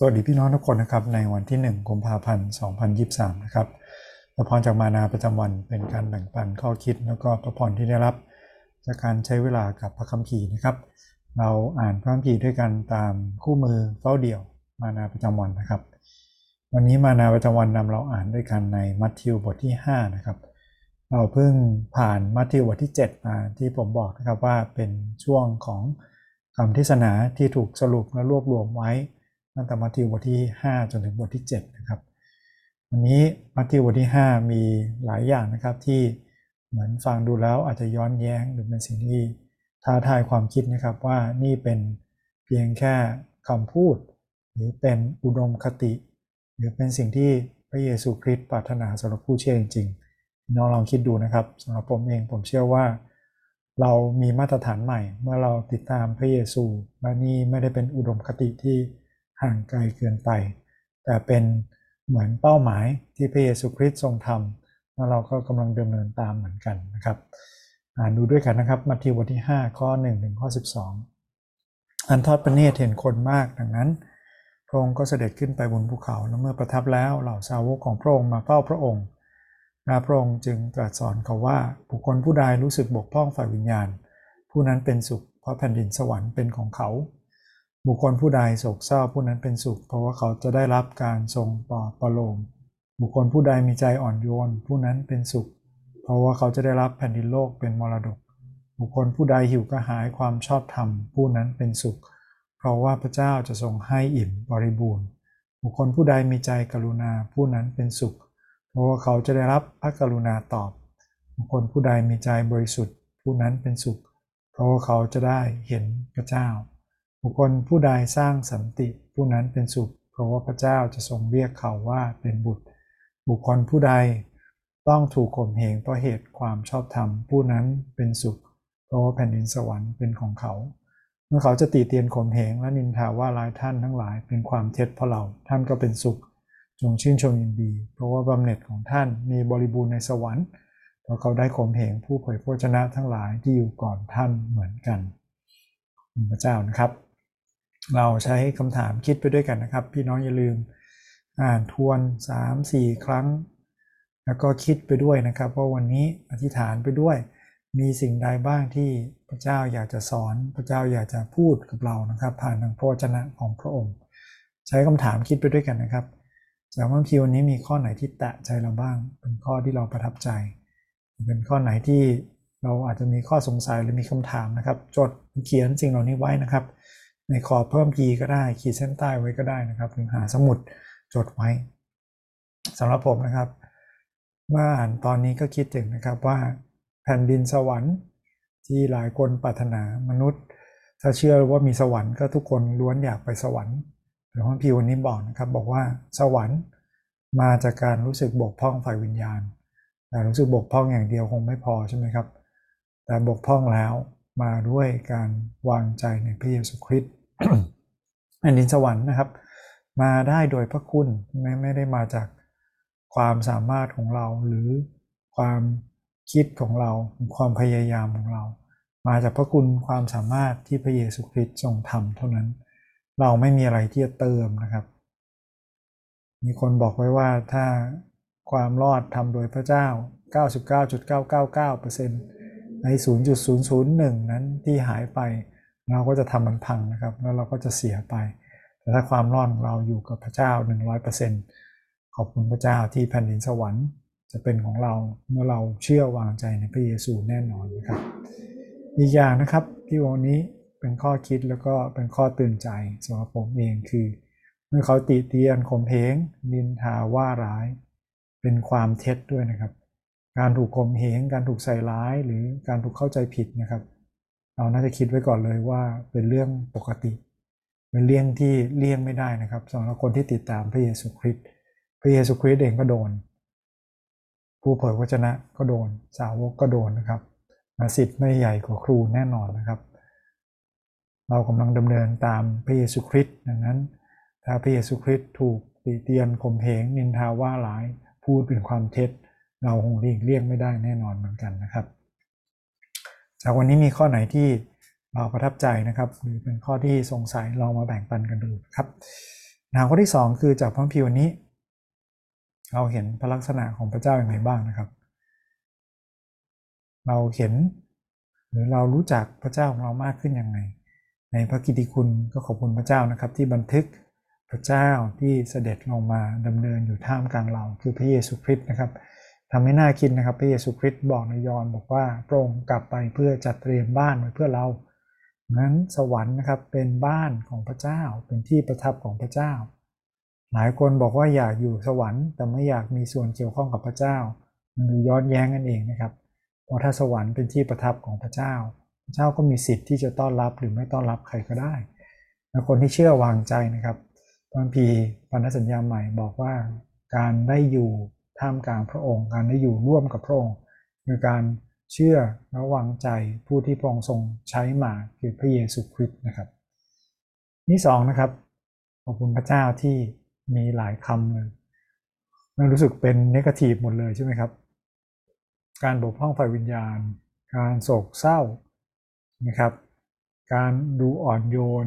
สวัสดีพี่น้องทุกคนนะครับในวันที่ 1 กุมภาพันธ์ 2023 นะครับพระพรจากมานาประจำวันเป็นการแบ่งปันข้อคิดแล้วก็พระพรที่ได้รับ จากการใช้เวลากับพระคัมภีร์นะครับ เราอ่านพระคัมภีร์ด้วยกันตามคู่มือเฝ้าเดี่ยวมานาประจำวันนะครับ วันนี้มานาประจำวันนำเราอ่านด้วยกันในมัทธิวบทที่5นะครับ เราเพิ่งผ่านมัทธิวบทที่ 7 มาที่ผมบอกนะครับว่าเป็นช่วงของคำเทศนาที่ถูกสรุปและรวบรวมไว้ ตั้งแต่มัทธิวบทที่ 5 จนถึงบทที่ 7 นะครับ วันนี้มัทธิวบทที่ 5 มีหลายอย่างนะครับที่เหมือนฟังดูแล้วอาจจะย้อนแย้งหรือเป็นสิ่งที่ท้าทายความคิดนะครับว่านี่เป็นเพียงแค่คำพูด หรือเป็นอุดมคติ หรือเป็นสิ่งที่พระเยซูคริสต์ปรารถนาสำหรับผู้เชื่อจริงๆน้องลองคิดดูนะครับสำหรับผมเองผมเชื่อว่า เรามีมาตรฐานใหม่ เมื่อเราติดตามพระเยซูและนี่ไม่ได้เป็นอุดมคติที่ ห่างไกลเกินไป แต่เป็นเหมือนเป้าหมายที่พระเยซูคริสต์ทรงทำแล้วเราก็กำลังดำเนินตามเหมือนกันนะครับอ่านดูด้วยกันนะครับมัทธิวบทที่ 5 ข้อ1ถึงข้อ 12 อันทอดพระเนตรเห็นคนมากดังนั้น พระองค์ก็เสด็จขึ้นไปบนภูเขาแล้วเมื่อประทับแล้วเหล่าสาวกของพระองค์มาเฝ้าพระองค์และพระองค์จึงตรัสสอนเขาว่าบุคคลผู้ใดรู้สึกบกพร่องฝ่ายวิญญาณ ผู้นั้นเป็นสุขเพราะแผ่นดินสวรรค์เป็นของเขา บุคคลผู้ใดโศกเศร้าผู้นั้นเป็นสุข เพราะว่าเขาจะได้รับการทรงปลอบประโลม บุคคลผู้ใดมีใจอ่อนโยน ผู้นั้นเป็นสุข เพราะว่าเขาจะได้รับแผ่นดินโลกเป็นมรดก บุคคลผู้ใดหิวกระหายความชอบธรรม ผู้นั้นเป็นสุข เพราะว่าพระเจ้าจะทรงให้อิ่มบริบูรณ์ บุคคลผู้ใดมีใจกรุณาผู้นั้นเป็นสุข เพราะว่าเขาจะได้รับพระกรุณาตอบ บุคคลผู้ใดมีใจบริสุทธิ์ ผู้นั้นเป็นสุข เพราะว่าเขาจะได้เห็นพระเจ้า บุคคลผู้ใดสร้างสันติผู้นั้นเป็นสุข เพราะว่าพระเจ้าจะทรงเรียกเขาว่าเป็นบุตร บุคคลผู้ใดต้องถูกข่มเหงเพราะเหตุความชอบธรรมผู้นั้นเป็นสุข เพราะว่าแผ่นดินสวรรค์เป็นของเขา เมื่อเขาจะตีเตียนข่มเหงและนินทาว่าร้ายท่านทั้งหลายเป็นความเท็จเพราะเราท่านก็เป็นสุข จงชื่นชมยินดี เพราะว่าบำเหน็จของท่านมีบริบูรณ์ในสวรรค์เพราะเขาได้ข่มเหงผู้เผยพระชนะทั้งหลายที่อยู่ก่อนท่านเหมือนกันพระเจ้านะครับ เราใช้คำถามคิดไปด้วยกันนะครับ พี่น้องอย่าลืมอ่านทวน 3-4 ครั้ง แล้วก็คิดไปด้วยนะครับว่าวันนี้อธิษฐานไปด้วย มีสิ่งใดบ้างที่พระเจ้าอยากจะสอน พระเจ้าอยากจะพูดกับเรานะครับ ผ่านทางพระวจนะของพระองค์ ใช้คำถามคิดไปด้วยกันนะครับจากบางทีวันนี้มีข้อไหนที่แตะใจเราบ้าง เป็นข้อที่เราประทับใจ เป็นข้อไหนที่เราอาจจะมีข้อสงสัยหรือมีคำถามนะครับ จดเขียนสิ่งเหล่านี้ไว้นะครับ ในขอเพิ่มพีก็ได้ ขีดเส้นใต้ไว้ก็ได้นะครับ หรือหาสมุดจดไว้สำหรับผมนะครับเมื่ออ่านตอนนี้ก็คิดถึงนะครับว่าแผ่นดินสวรรค์ที่หลายคนปรารถนามนุษย์ ถ้าเชื่อว่ามีสวรรค์ก็ทุกคนล้วนอยากไปสวรรค์แต่พระพีวันนี้บอกนะครับบอกว่าสวรรค์มาจากการรู้สึกบกพร่องฝ่ายวิญญาณ แต่รู้สึกบกพร่องอย่างเดียวคงไม่พอใช่ไหมครับ แต่บกพร่องแล้วมาด้วยการวางใจในพระเยซูคริสต์ แผ่นดินสวรรค์นะครับ มาได้โดยพระคุณไม่ไม่ได้มาจากความสามารถของเราหรือความคิดของเราความพยายามของเรา มาจากพระคุณความสามารถที่พระเยซูคริสต์ทรงทำเท่านั้น เราไม่มีอะไรที่จะเติมนะครับ มีคนบอกไว้ว่าถ้าความรอดทำโดยพระเจ้า 99.999%ใน 0.001 นั้นที่หายไป เราก็จะทำมันพังนะครับ แล้วเราก็จะเสียไป แต่ถ้าความรอดของเราอยู่กับพระเจ้า 100%ขอบคุณพระเจ้าที่แผ่นดินสวรรค์จะเป็นของเราเมื่อเราเชื่อวางใจในพระเยซูแน่นอนนะครับอีกอย่างนะครับที่วันนี้เป็นข้อคิดแล้วก็เป็นข้อตือนใจสำหรับผมเองคือ เมื่อเขาติเตียนข่มเพงนินทาว่าร้าย เป็นความเท็จด้วยนะครับ การถูกข่มเหงการถูกใส่ร้ายหรือการถูกเข้าใจผิดนะครับ เราน่าจะคิดไว้ก่อนเลยว่าเป็นเรื่องปกติ เป็นเรื่องที่เลี่ยงไม่ได้นะครับสำหรับคนที่ติดตามพระเยซูคริสต์พระเยซูคริสต์เองก็โดน ผู้เผยพระชนะก็โดน สาวกก็โดนนะครับสิทธิ์ไม่ใหญ่กว่าครูแน่นอนนะครับ เรากำลังดำเนินตามพระเยซูคริสต์ดังนั้น ถ้าพระเยซูคริสต์ถูกตีเตียนข่มเหงนินทาว่าหลายพูดเป็นความเท็จ เราคงเลี่ยงเลี่ยงไม่ได้แน่นอนเหมือนกันนะครับ จากวันนี้มีข้อไหนที่เราประทับใจนะครับหรือเป็นข้อที่สงสัยลองมาแบ่งปันกันดูครับหนาข้อที่สองคือจากพระคัมภีร์วันนี้ เราเห็นพระลักษณะของพระเจ้าอย่างไรบ้างนะครับ เราเห็นหรือเรารู้จักพระเจ้าของเรามากขึ้นยังไง ในพระกิตติคุณก็ขอบคุณพระเจ้านะครับ ที่บันทึกพระเจ้าที่เสด็จลงมาดำเนินอยู่ท่ามกลางเรา คือพระเยซูคริสต์นะครับ ทำให้น่าคิดนะครับพระเยซูคริสต์บอกในยอห์นบอกว่าพระองค์กลับไปเพื่อจัดเตรียมบ้านไว้เพื่อเรานั้นสวรรค์นะครับเป็นบ้านของพระเจ้าเป็นที่ประทับของพระเจ้า หลายคนบอกว่าอยากอยู่สวรรค์ แต่ไม่อยากมีส่วนเกี่ยวข้องกับพระเจ้ามันย้อนแย้งกันเองนะครับเพราะถ้าสวรรค์เป็นที่ประทับของพระเจ้า พระเจ้าก็มีสิทธิ์ที่จะต้อนรับหรือไม่ต้อนรับใครก็ได้และคนที่เชื่อวางใจนะครับพระพีพันธสัญญาใหม่บอกว่าการได้อยู่ ท่ามกลางพระองค์ การได้อยู่ร่วมกับพระองค์คือการเชื่อและวางใจผู้ที่พระองค์ทรงใช้มาคือพระเยซูคริสต์นะครับนี่สองนะครับขอบคุณพระเจ้าที่มีหลายคำเลยมันรู้สึกเป็นเนกาทีฟหมดเลยใช่ไหมครับ การบกพร่องฝ่ายวิญญาณ การโศกเศร้านะครับ การดูอ่อนโยน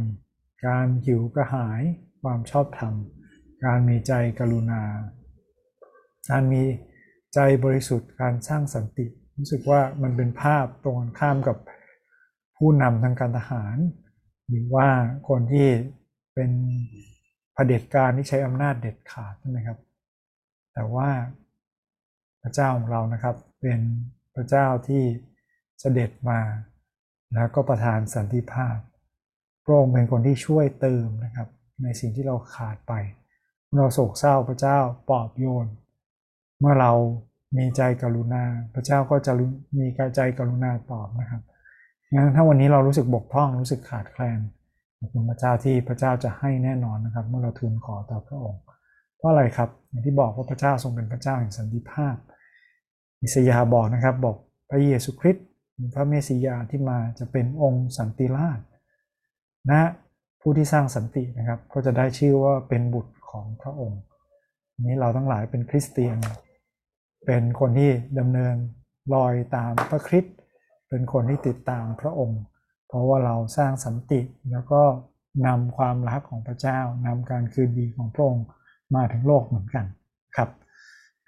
การหิวกระหาย ความชอบธรรม การมีใจกรุณา การมีใจบริสุทธิ์การสร้างสันติ รู้สึกว่ามันเป็นภาพตรงข้ามกับผู้นำทางการทหาร หรือว่าคนที่เป็นเผด็จการที่ใช้อำนาจเด็ดขาดใช่ไหมครับ แต่ว่าพระเจ้าของเรานะครับเป็นพระเจ้าที่เสด็จมา แล้วก็ประทานสันติภาพพระองค์เป็นคนที่ช่วยเติมนะครับ ในสิ่งที่เราขาดไป เราโศกเศร้าพระเจ้าปลอบโยน เมื่อเรามีใจกรุณา พระเจ้าก็จะมีใจกรุณาตอบนะครับงั้นถ้าวันนี้เรารู้สึกบกพร่องรู้สึกขาดแคลนขอบคุณพระเจ้าที่พระเจ้าจะให้แน่นอนนะครับ เมื่อเราทูลขอต่อพระองค์ เพราะอะไรครับอย่างที่บอกว่าพระเจ้าทรงเป็นพระเจ้าแห่งสันติภาพอิสยาห์บอกนะครับบอกพระเยซูคริสต์พระเมสสิยาที่มาจะเป็นองค์สันติราชนะผู้ที่สร้างสันตินะครับ ก็จะได้ชื่อว่าเป็นบุตรของพระองค์ นี้เราทั้งหลายเป็นคริสเตียน เป็นคนที่ดำเนินรอยตามพระคริสต์เป็นคนที่ติดตามพระองค์ เพราะว่าเราสร้างสันติแล้วก็นำความรักของพระเจ้านำการคืนดีของพระองค์มาถึงโลกเหมือนกันครับ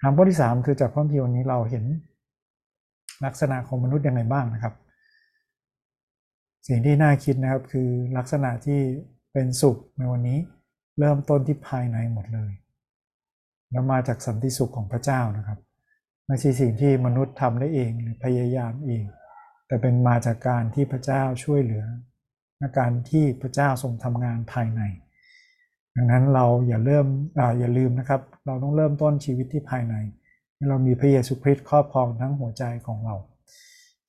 คำข้อที่ 3 คือจากพระพีวันนี้เราเห็นลักษณะของมนุษย์ยังไงบ้างนะครับ สิ่งที่น่าคิดนะครับคือลักษณะที่เป็นสุขในวันนี้เริ่มต้นที่ภายในหมดเลย แล้วมาจากสันติสุขของพระเจ้านะครับ ไม่ใช่สิ่งที่มนุษย์ทำได้เองหรือพยายามเอง แต่เป็นมาจากการที่พระเจ้าช่วยเหลืออาการที่พระเจ้าทรงทำงานภายใน ดังนั้นเราอย่าเริ่มออย่าลืมนะครับ เราต้องเริ่มต้นชีวิตที่ภายใน เรามีพระเยซูคริสต์ครอบครองทั้งหัวใจของเรา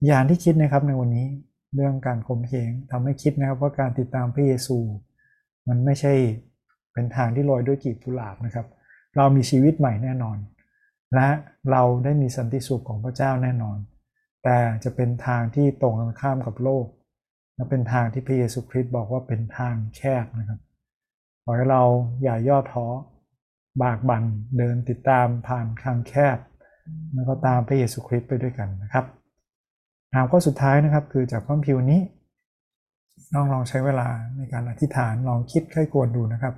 อย่างที่คิดนะครับในวันนี้เรื่องการข่มเหงทำให้คิดนะครับว่าการติดตามพระเยซู มันไม่ใช่เป็นทางที่ลอยด้วยกีบกุหลาบนะครับ เรามีชีวิตใหม่แน่นอน และเราได้มีสันติสุขของพระเจ้าแน่นอน แต่จะเป็นทางที่ตรงกันข้ามกับโลก และเป็นทางที่พระเยซูคริสต์บอกว่าเป็นทางแคบนะครับขอให้เราอย่าย่อท้อ บากบั่นเดินติดตามผ่านทางแคบ แล้วก็ตามพระเยซูคริสต์ไปด้วยกันนะครับถามข้อสุดท้ายนะครับคือจากความพิวนี้น้องลองใช้เวลาในการอธิษฐานลองคิดค่อยกวนดูนะครับ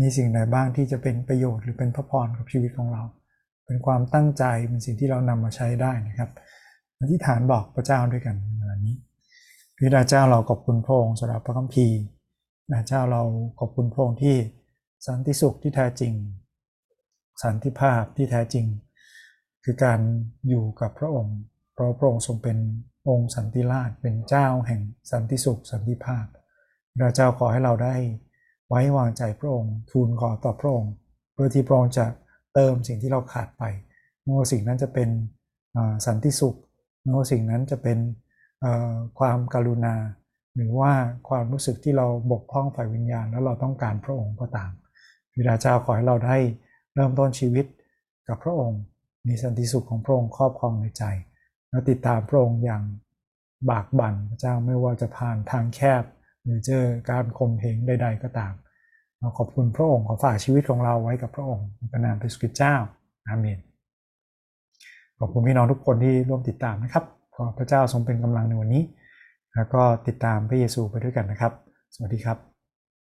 มีสิ่งใดบ้างที่จะเป็นประโยชน์หรือเป็นพระพรกับชีวิตของเรา เป็นความตั้งใจเป็นสิ่งที่เรานำมาใช้ได้นะครับอธิษฐานบอกพระเจ้าด้วยกันในวันนี้พระเจ้าเราขอบคุณพระองค์สำหรับพระคัมภีร์พระเจ้าเราขอบคุณพระองค์ที่สันติสุขที่แท้จริง สันติภาพที่แท้จริง คือการอยู่กับพระองค์ เพราะพระองค์ทรงเป็นองค์สันติราชเป็นเจ้าแห่งสันติสุขสันติภาพพระเจ้าขอให้เราได้ไว้วางใจพระองค์ ทูลขอต่อพระองค์ เพื่อที่พระองค์จะ เติมสิ่งที่เราขาดไปไม่ว่าสิ่งนั้นจะเป็นสันติสุขไม่ว่าสิ่งนั้นจะเป็นความกรุณา หรือว่าความรู้สึกที่เราบกพร่องฝ่ายวิญญาณ แล้วเราต้องการพระองค์ก็ตามพระเจ้าขอให้เราได้เริ่มต้นชีวิตกับพระองค์ มีสันติสุขของพระองค์ครอบครองในใจ และติดตามพระองค์อย่างบากบั่นพระเจ้าไม่ว่าจะผ่านทางแคบ หรือเจอการข่มเหงใด ๆ ก็ตาม เราขอบคุณพระองค์ขอฝากชีวิตของเราไว้กับพระองค์ในพระนามพระสุคริตเจ้าอาเมนขอบคุณพี่น้องทุกคนที่ร่วมติดตามนะครับขอพระเจ้าทรงเป็นกำลังในวันนี้ แล้วก็ติดตามพระเยซูไปด้วยกันนะครับ สวัสดีครับ